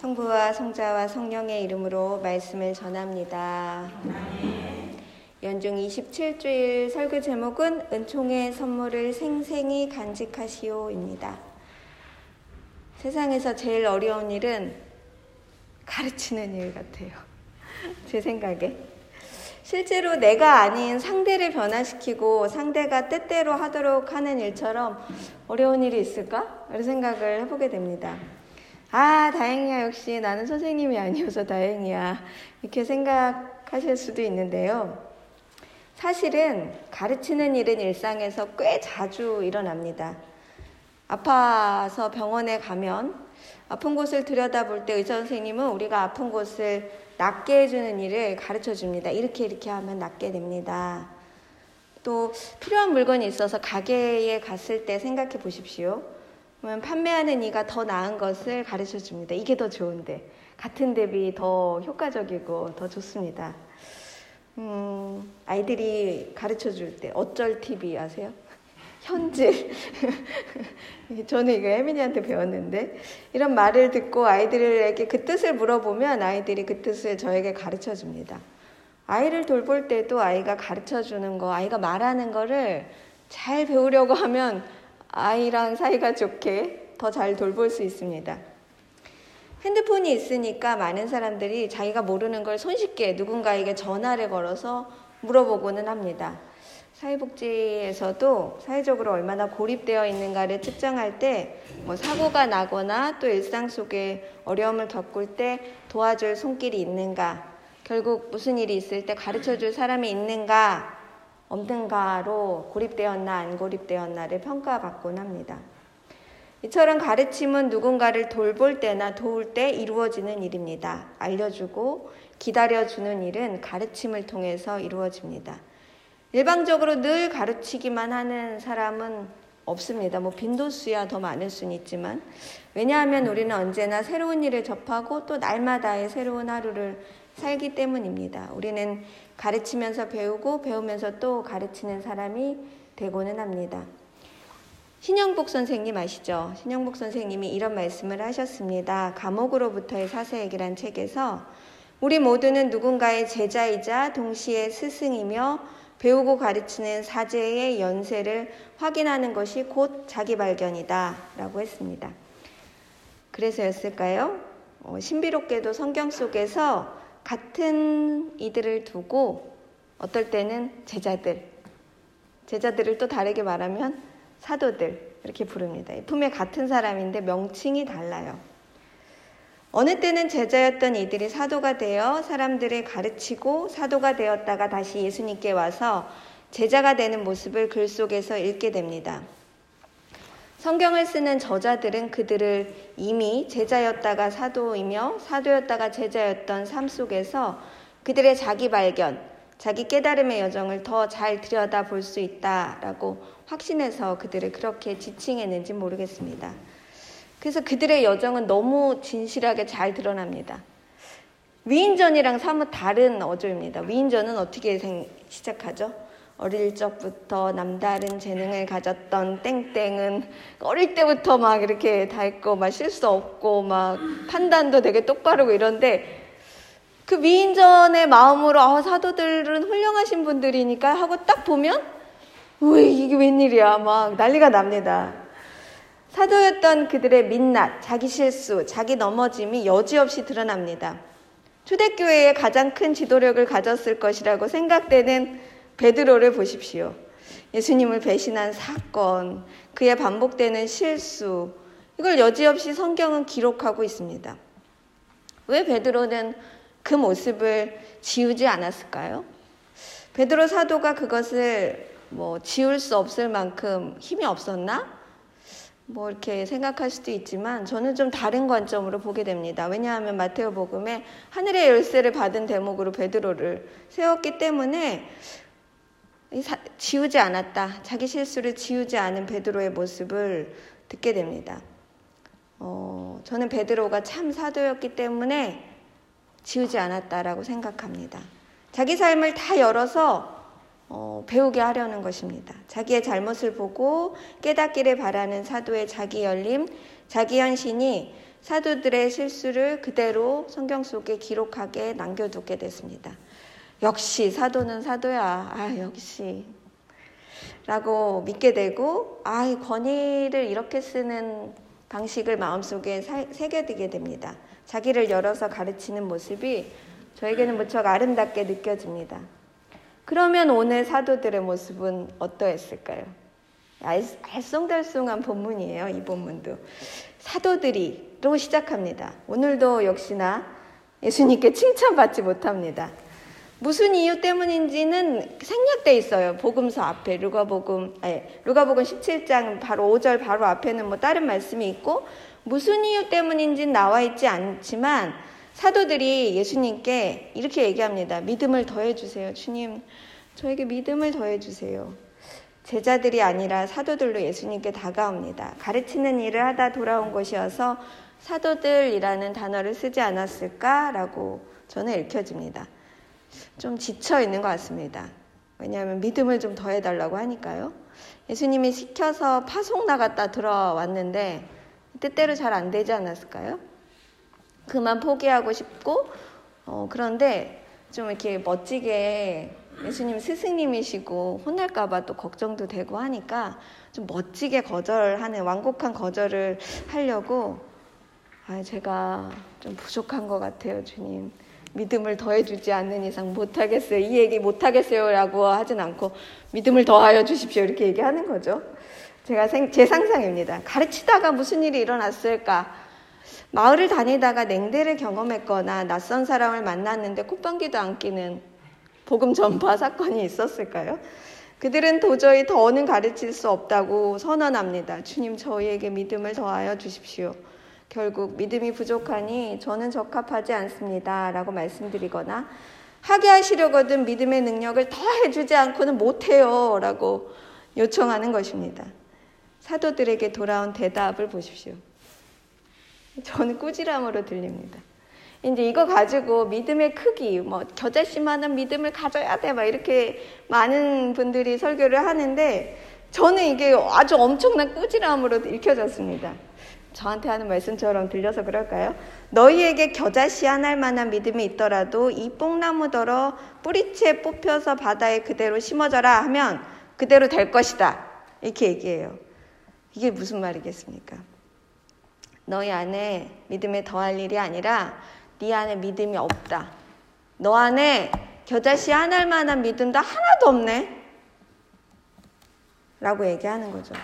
성부와 성자와 성령의 이름으로 말씀을 전합니다. 연중 27주일 설교 제목은 은총의 선물을 생생히 간직하시오입니다. 세상에서 제일 어려운 일은 가르치는 일 같아요. 제 생각에. 실제로 내가 아닌 상대를 변화시키고 상대가 때때로 하도록 하는 일처럼 어려운 일이 있을까? 이런 생각을 해보게 됩니다. 아, 다행이야. 역시 나는 선생님이 아니어서 다행이야. 이렇게 생각하실 수도 있는데요. 사실은 가르치는 일은 일상에서 꽤 자주 일어납니다. 아파서 병원에 가면 아픈 곳을 들여다볼 때 의사 선생님은 우리가 아픈 곳을 낫게 해주는 일을 가르쳐 줍니다. 이렇게 이렇게 하면 낫게 됩니다. 또 필요한 물건이 있어서 가게에 갔을 때 생각해 보십시오. 그러면 판매하는 이가 더 나은 것을 가르쳐 줍니다. 이게 더 좋은데 같은 대비 더 효과적이고 더 좋습니다. 음, 아이들이 가르쳐 줄 때 어쩔 TV 아세요? 현질. 저는 이거 혜민이한테 배웠는데 이런 말을 듣고 아이들에게 그 뜻을 물어보면 아이들이 그 뜻을 저에게 가르쳐 줍니다. 아이를 돌볼 때도 아이가 가르쳐 주는 거, 아이가 말하는 거를 잘 배우려고 하면 아이랑 사이가 좋게 더 잘 돌볼 수 있습니다. 핸드폰이 있으니까 많은 사람들이 자기가 모르는 걸 손쉽게 누군가에게 전화를 걸어서 물어보고는 합니다. 사회복지에서도 사회적으로 얼마나 고립되어 있는가를 측정할 때 뭐 사고가 나거나 또 일상 속에 어려움을 겪을 때 도와줄 손길이 있는가, 결국 무슨 일이 있을 때 가르쳐 줄 사람이 있는가, 없는가로 고립되었나 안 고립되었나를 평가받곤 합니다. 이처럼 가르침은 누군가를 돌볼 때나 도울 때 이루어지는 일입니다. 알려주고 기다려주는 일은 가르침을 통해서 이루어집니다. 일방적으로 늘 가르치기만 하는 사람은 없습니다. 뭐 빈도수야 더 많을 수는 있지만 왜냐하면 우리는 언제나 새로운 일을 접하고 또 날마다의 새로운 하루를 살기 때문입니다. 우리는 가르치면서 배우고 배우면서 또 가르치는 사람이 되고는 합니다. 신영복 선생님 아시죠? 신영복 선생님이 이런 말씀을 하셨습니다. 감옥으로부터의 사세에게란 책에서 우리 모두는 누군가의 제자이자 동시에 스승이며 배우고 가르치는 사제의 연세를 확인하는 것이 곧 자기 발견이다. 라고 했습니다. 그래서였을까요? 어, 신비롭게도 성경 속에서 같은 이들을 두고 어떨 때는 제자들, 제자들을 또 다르게 말하면 사도들 이렇게 부릅니다. 품에 같은 사람인데 명칭이 달라요. 어느 때는 제자였던 이들이 사도가 되어 사람들을 가르치고 사도가 되었다가 다시 예수님께 와서 제자가 되는 모습을 글 속에서 읽게 됩니다. 성경을 쓰는 저자들은 그들을 이미 제자였다가 사도이며 사도였다가 제자였던 삶 속에서 그들의 자기 발견, 자기 깨달음의 여정을 더 잘 들여다 볼 수 있다라고 확신해서 그들을 그렇게 지칭했는지 모르겠습니다. 그래서 그들의 여정은 너무 진실하게 잘 드러납니다. 위인전이랑 사뭇 다른 어조입니다. 위인전은 어떻게 생, 시작하죠? 어릴 적부터 남다른 재능을 가졌던 땡땡은 어릴 때부터 막 이렇게 다 했고 막 실수 없고 막 판단도 되게 똑바르고 이런데 그 미인전의 마음으로 아, 사도들은 훌륭하신 분들이니까 하고 딱 보면 왜 이게 웬일이야 막 난리가 납니다. 사도였던 그들의 민낯, 자기 실수, 자기 넘어짐이 여지없이 드러납니다. 초대교회의 가장 큰 지도력을 가졌을 것이라고 생각되는 베드로를 보십시오. 예수님을 배신한 사건, 그의 반복되는 실수, 이걸 여지없이 성경은 기록하고 있습니다. 왜 베드로는 그 모습을 지우지 않았을까요? 베드로 사도가 그것을 뭐 지울 수 없을 만큼 힘이 없었나? 뭐 이렇게 생각할 수도 있지만 저는 좀 다른 관점으로 보게 됩니다. 왜냐하면 마테오 복음에 하늘의 열쇠를 받은 대목으로 베드로를 세웠기 때문에 지우지 않았다. 자기 실수를 지우지 않은 베드로의 모습을 듣게 됩니다. 어, 저는 베드로가 참 사도였기 때문에 지우지 않았다라고 생각합니다. 자기 삶을 다 열어서 어, 배우게 하려는 것입니다. 자기의 잘못을 보고 깨닫기를 바라는 사도의 자기 열림, 자기 헌신이 사도들의 실수를 그대로 성경 속에 기록하게 남겨두게 됐습니다. 역시 사도는 사도야. 아, 역시. 라고 믿게 되고, 아, 이 권위를 이렇게 쓰는 방식을 마음속에 새겨두게 됩니다. 자기를 열어서 가르치는 모습이 저에게는 무척 아름답게 느껴집니다. 그러면 오늘 사도들의 모습은 어떠했을까요? 알, 알쏭달쏭한 본문이에요. 이 본문도. 사도들이로 시작합니다. 오늘도 역시나 예수님께 칭찬받지 못합니다. 무슨 이유 때문인지는 생략돼 있어요. 복음서 앞에 루가복음 아니 루가복음 17장 바로 5절 바로 앞에는 뭐 다른 말씀이 있고 무슨 이유 때문인지 나와 있지 않지만 사도들이 예수님께 이렇게 얘기합니다. 믿음을 더해 주세요. 주님, 저에게 믿음을 더해 주세요. 제자들이 아니라 사도들로 예수님께 다가옵니다. 가르치는 일을 하다 돌아온 것이어서 사도들이라는 단어를 쓰지 않았을까라고 저는 읽혀집니다. 좀 지쳐 있는 것 같습니다. 왜냐하면 믿음을 좀 더해달라고 하니까요. 예수님이 시켜서 파송 나갔다 들어왔는데 뜻대로 잘 안 되지 않았을까요? 그만 포기하고 싶고 어, 그런데 좀 이렇게 멋지게 예수님 스승님이시고 혼날까봐 또 걱정도 되고 하니까 좀 멋지게 거절하는 완곡한 거절을 하려고 아, 제가 좀 부족한 것 같아요, 주님. 믿음을 더해주지 않는 이상 못하겠어요. 이 얘기 못하겠어요라고 하진 않고 믿음을 더하여 주십시오. 이렇게 얘기하는 거죠. 제가 생, 제 상상입니다. 가르치다가 무슨 일이 일어났을까? 마을을 다니다가 냉대를 경험했거나 낯선 사람을 만났는데 콧방귀도 안 끼는 복음 전파 사건이 있었을까요? 그들은 도저히 더는 가르칠 수 없다고 선언합니다. 주님, 저희에게 믿음을 더하여 주십시오. 결국 믿음이 부족하니 저는 적합하지 않습니다. 라고 말씀드리거나 하게 하시려거든 믿음의 능력을 더 해주지 않고는 못해요. 라고 요청하는 것입니다. 사도들에게 돌아온 대답을 보십시오. 저는 꾸지람으로 들립니다. 이제 이거 가지고 믿음의 크기, 뭐 겨자씨만한 믿음을 가져야 돼, 막 이렇게 많은 분들이 설교를 하는데 저는 이게 아주 엄청난 꾸지람으로 읽혀졌습니다. 저한테 하는 말씀처럼 들려서 그럴까요? 너희에게 겨자씨 하나할 만한 믿음이 있더라도 이 뽕나무더러 뿌리채 뽑혀서 바다에 그대로 심어져라 하면 그대로 될 것이다. 이렇게 얘기해요. 이게 무슨 말이겠습니까? 너희 안에 믿음에 더할 일이 아니라 네 안에 믿음이 없다. 너 안에 겨자씨 하나할 만한 믿음도 하나도 없네. 라고 얘기하는 거죠.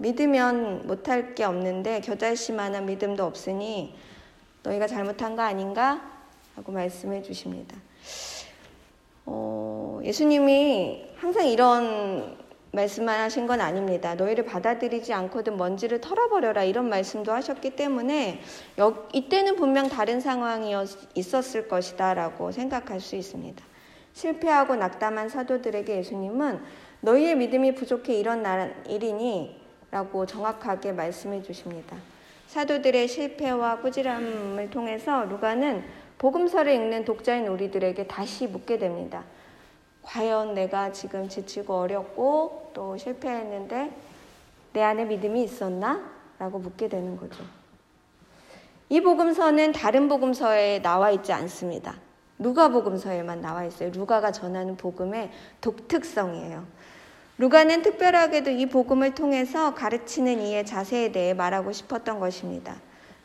믿으면 못할 게 없는데 겨자씨만한 믿음도 없으니 너희가 잘못한 거 아닌가? 하고 말씀해 주십니다. 어, 예수님이 항상 이런 말씀만 하신 건 아닙니다. 너희를 받아들이지 않거든 먼지를 털어버려라 이런 말씀도 하셨기 때문에 여, 이때는 분명 다른 상황이 있었을 것이다 라고 생각할 수 있습니다. 실패하고 낙담한 사도들에게 예수님은 너희의 믿음이 부족해 일어난 일이니 라고 정확하게 말씀해 주십니다. 사도들의 실패와 꾸지람을 통해서 루가는 복음서를 읽는 독자인 우리들에게 다시 묻게 됩니다. 과연 내가 지금 지치고 어렵고 또 실패했는데 내 안에 믿음이 있었나? 라고 묻게 되는 거죠. 이 복음서는 다른 복음서에 나와 있지 않습니다. 루가 복음서에만 나와 있어요. 루가가 전하는 복음의 독특성이에요. 루가는 특별하게도 이 복음을 통해서 가르치는 이의 자세에 대해 말하고 싶었던 것입니다.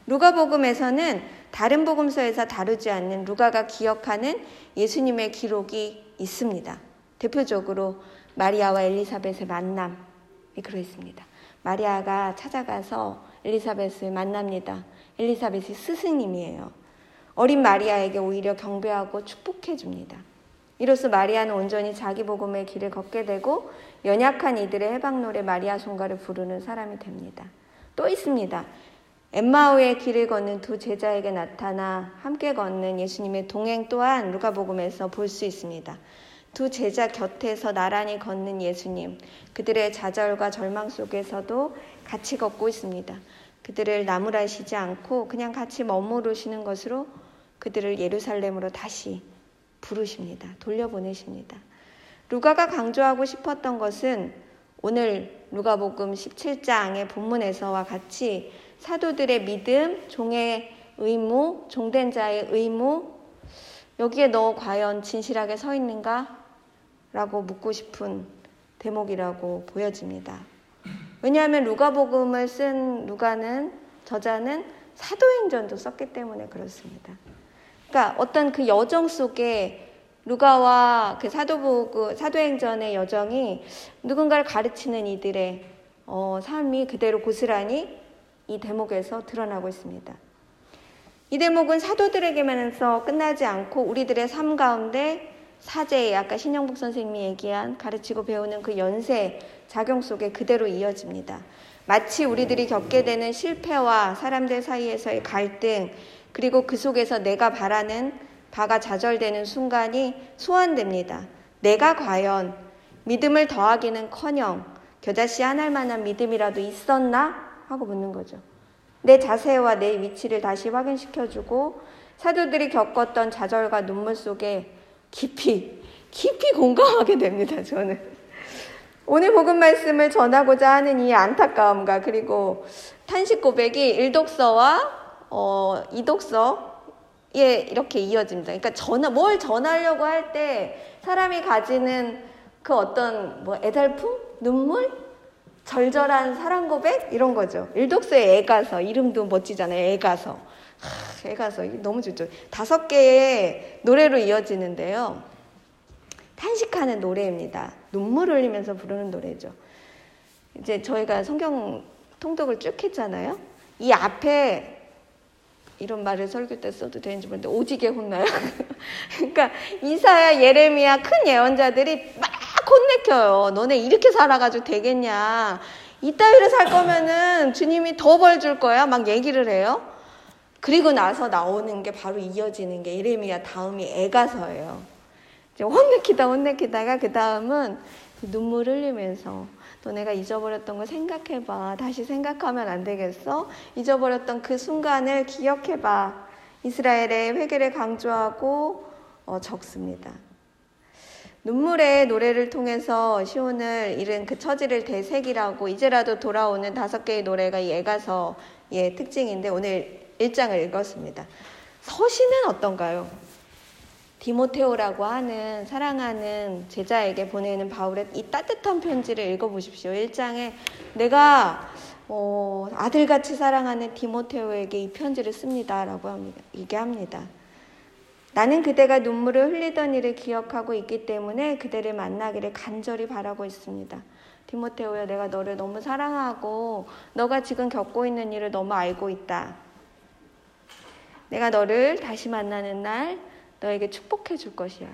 루가복음에서는 다른 복음서에서 다루지 않는 루가가 기억하는 예수님의 기록이 있습니다. 대표적으로 마리아와 엘리사벳의 만남이 그러했습니다. 마리아가 찾아가서 엘리사벳을 만납니다. 엘리사벳이 스승님이에요. 어린 마리아에게 오히려 경배하고 축복해 줍니다. 이로써 마리아는 온전히 자기 복음의 길을 걷게 되고 연약한 이들의 해방 노래 마리아 송가를 부르는 사람이 됩니다. 또 있습니다. 엠마오의 길을 걷는 두 제자에게 나타나 함께 걷는 예수님의 동행 또한 누가복음에서 볼 수 있습니다. 두 제자 곁에서 나란히 걷는 예수님, 그들의 좌절과 절망 속에서도 같이 걷고 있습니다. 그들을 나무라시지 않고 그냥 같이 머무르시는 것으로 그들을 예루살렘으로 다시 부르십니다. 돌려보내십니다. 루가가 강조하고 싶었던 것은 오늘 누가복음 17장의 본문에서와 같이 사도들의 믿음, 종의 의무, 종된 자의 의무, 여기에 너 과연 진실하게 서 있는가? 라고 묻고 싶은 대목이라고 보여집니다. 왜냐하면 루가복음을 쓴 루가는 저자는 사도행전도 썼기 때문에 그렇습니다. 그러니까 어떤 그 여정 속에 루가와 그 사도복음 사도행전의 여정이 누군가를 가르치는 이들의 어, 삶이 그대로 고스란히 이 대목에서 드러나고 있습니다. 이 대목은 사도들에게만서 끝나지 않고 우리들의 삶 가운데 사제의 아까 신영복 선생님이 얘기한 가르치고 배우는 그 연세 작용 속에 그대로 이어집니다. 마치 우리들이 겪게 되는 실패와 사람들 사이에서의 갈등 그리고 그 속에서 내가 바라는 바가 좌절되는 순간이 소환됩니다. 내가 과연 믿음을 더하기는 커녕 겨자씨 하나할 만한 믿음이라도 있었나? 하고 묻는 거죠. 내 자세와 내 위치를 다시 확인시켜주고 사도들이 겪었던 좌절과 눈물 속에 깊이, 깊이 공감하게 됩니다, 저는. 오늘 복음 말씀을 전하고자 하는 이 안타까움과 그리고 탄식 고백이 일독서와 어, 이독서에 이렇게 이어집니다. 그러니까 전하, 뭘 전하려고 할 때 사람이 가지는 그 어떤 뭐 애달픔? 눈물? 절절한 사랑 고백 이런 거죠. 일독서의 애가서 이름도 멋지잖아요. 애가서. 하, 애가서 너무 좋죠. 다섯 개의 노래로 이어지는데요. 탄식하는 노래입니다. 눈물 흘리면서 부르는 노래죠. 이제 저희가 성경 통독을 쭉 했잖아요. 이 앞에 이런 말을 설교 때 써도 되는지 모르는데 오지게 혼나요. 그러니까 이사야, 예레미야 큰 예언자들이 막 혼내켜요. 너네 이렇게 살아가지고 되겠냐. 이따위로 살 거면은 주님이 더 벌 줄 거야. 막 얘기를 해요. 그리고 나서 나오는 게 바로 이어지는 게 예레미야 다음이 애가서예요. 혼내키다 혼내키다가 그 다음은 눈물 흘리면서 또 내가 잊어버렸던 걸 생각해봐. 다시 생각하면 안 되겠어? 잊어버렸던 그 순간을 기억해봐. 이스라엘의 회개를 강조하고 어, 적습니다. 눈물의 노래를 통해서 시온을 잃은 그 처지를 되새기라고 이제라도 돌아오는 다섯 개의 노래가 이 애가서의 특징인데 오늘 1장을 읽었습니다. 서신은 어떤가요? 디모테오라고 하는 사랑하는 제자에게 보내는 바울의 이 따뜻한 편지를 읽어보십시오. 1장에 내가 어, 아들같이 사랑하는 디모테오에게 이 편지를 씁니다라고 합니다. 얘기합니다. 나는 그대가 눈물을 흘리던 일을 기억하고 있기 때문에 그대를 만나기를 간절히 바라고 있습니다. 디모테오야, 내가 너를 너무 사랑하고 너가 지금 겪고 있는 일을 너무 알고 있다. 내가 너를 다시 만나는 날 너에게 축복해 줄 것이야.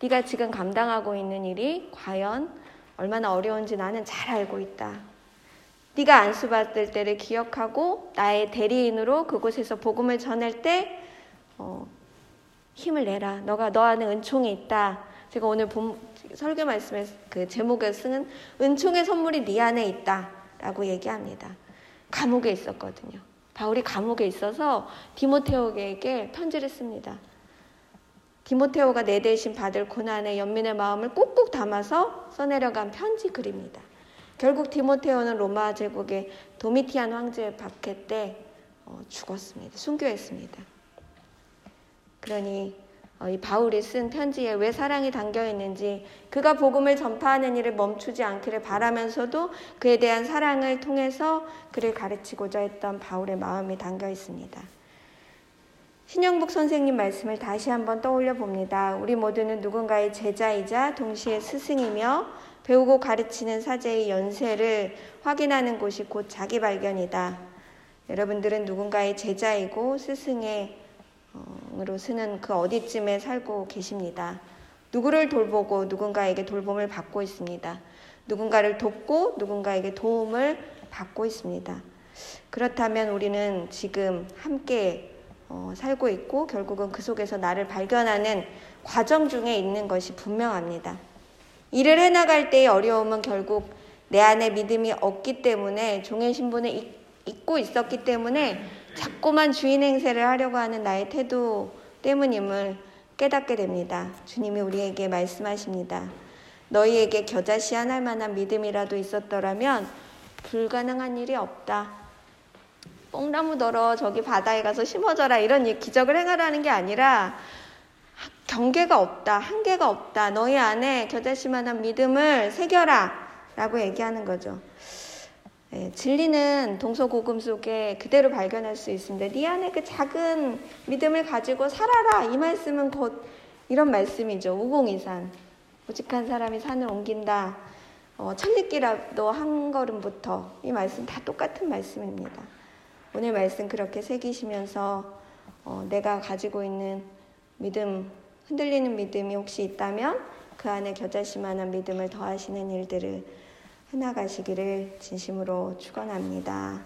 네가 지금 감당하고 있는 일이 과연 얼마나 어려운지 나는 잘 알고 있다. 네가 안수받을 때를 기억하고 나의 대리인으로 그곳에서 복음을 전할 때 어, 힘을 내라. 너가 너 안에 은총이 있다. 제가 오늘 본 설교 말씀에 그 제목에 쓰는 은총의 선물이 네 안에 있다라고 얘기합니다. 감옥에 있었거든요. 바울이 감옥에 있어서 디모테오에게 편지를 씁니다. 디모테오가 내 대신 받을 고난의 연민의 마음을 꾹꾹 담아서 써내려간 편지 글입니다. 결국 디모테오는 로마 제국의 도미티안 황제의 박해 때 어, 죽었습니다. 순교했습니다. 그러니 어, 이 바울이 쓴 편지에 왜 사랑이 담겨 있는지 그가 복음을 전파하는 일을 멈추지 않기를 바라면서도 그에 대한 사랑을 통해서 그를 가르치고자 했던 바울의 마음이 담겨 있습니다. 신영복 선생님 말씀을 다시 한번 떠올려 봅니다. 우리 모두는 누군가의 제자이자 동시에 스승이며 배우고 가르치는 사제의 연세를 확인하는 곳이 곧 자기 발견이다. 여러분들은 누군가의 제자이고 스승의 으로 쓰는 그 어디쯤에 살고 계십니다. 누구를 돌보고 누군가에게 돌봄을 받고 있습니다. 누군가를 돕고 누군가에게 도움을 받고 있습니다. 그렇다면 우리는 지금 함께 어, 살고 있고 결국은 그 속에서 나를 발견하는 과정 중에 있는 것이 분명합니다. 일을 해나갈 때의 어려움은 결국 내 안에 믿음이 없기 때문에 종의 신분을 잊고 있었기 때문에 자꾸만 주인 행세를 하려고 하는 나의 태도 때문임을 깨닫게 됩니다. 주님이 우리에게 말씀하십니다. 너희에게 겨자씨 하나할 만한 믿음이라도 있었더라면 불가능한 일이 없다. 뽕나무 널어 저기 바다에 가서 심어져라 이런 이 기적을 행하라는 게 아니라 경계가 없다, 한계가 없다. 너희 안에 겨자씨만한 믿음을 새겨라 라고 얘기하는 거죠. 예, 진리는 동서고금 속에 그대로 발견할 수 있습니다. 네 안에 그 작은 믿음을 가지고 살아라 이 말씀은 곧 이런 말씀이죠. 우공이산 우직한 사람이 산을 옮긴다. 어, 천리길라도 한 걸음부터 이 말씀 다 똑같은 말씀입니다. 오늘 말씀 그렇게 새기시면서 어, 내가 가지고 있는 믿음 흔들리는 믿음이 혹시 있다면 그 안에 겨자씨만한 믿음을 더하시는 일들을 해나가시기를 진심으로 축원합니다.